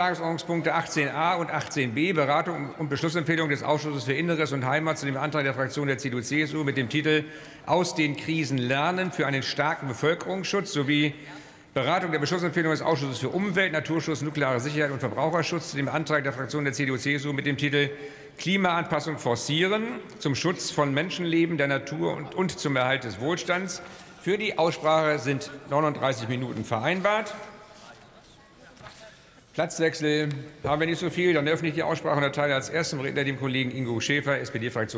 Tagesordnungspunkte 18a und 18b, Beratung und Beschlussempfehlung des Ausschusses für Inneres und Heimat zu dem Antrag der Fraktion der CDU-CSU mit dem Titel Aus den Krisen lernen für einen starken Bevölkerungsschutz sowie Beratung der Beschlussempfehlung des Ausschusses für Umwelt, Naturschutz, nukleare Sicherheit und Verbraucherschutz zu dem Antrag der Fraktion der CDU-CSU mit dem Titel Klimaanpassung forcieren zum Schutz von Menschenleben, der Natur und, und zum Erhalt des Wohlstands. Für die Aussprache sind 39 Minuten vereinbart. Platzwechsel haben wir nicht so viel. Dann öffne ich die Aussprache und erteile als ersten Redner dem Kollegen Ingo Schäfer, SPD-Fraktion.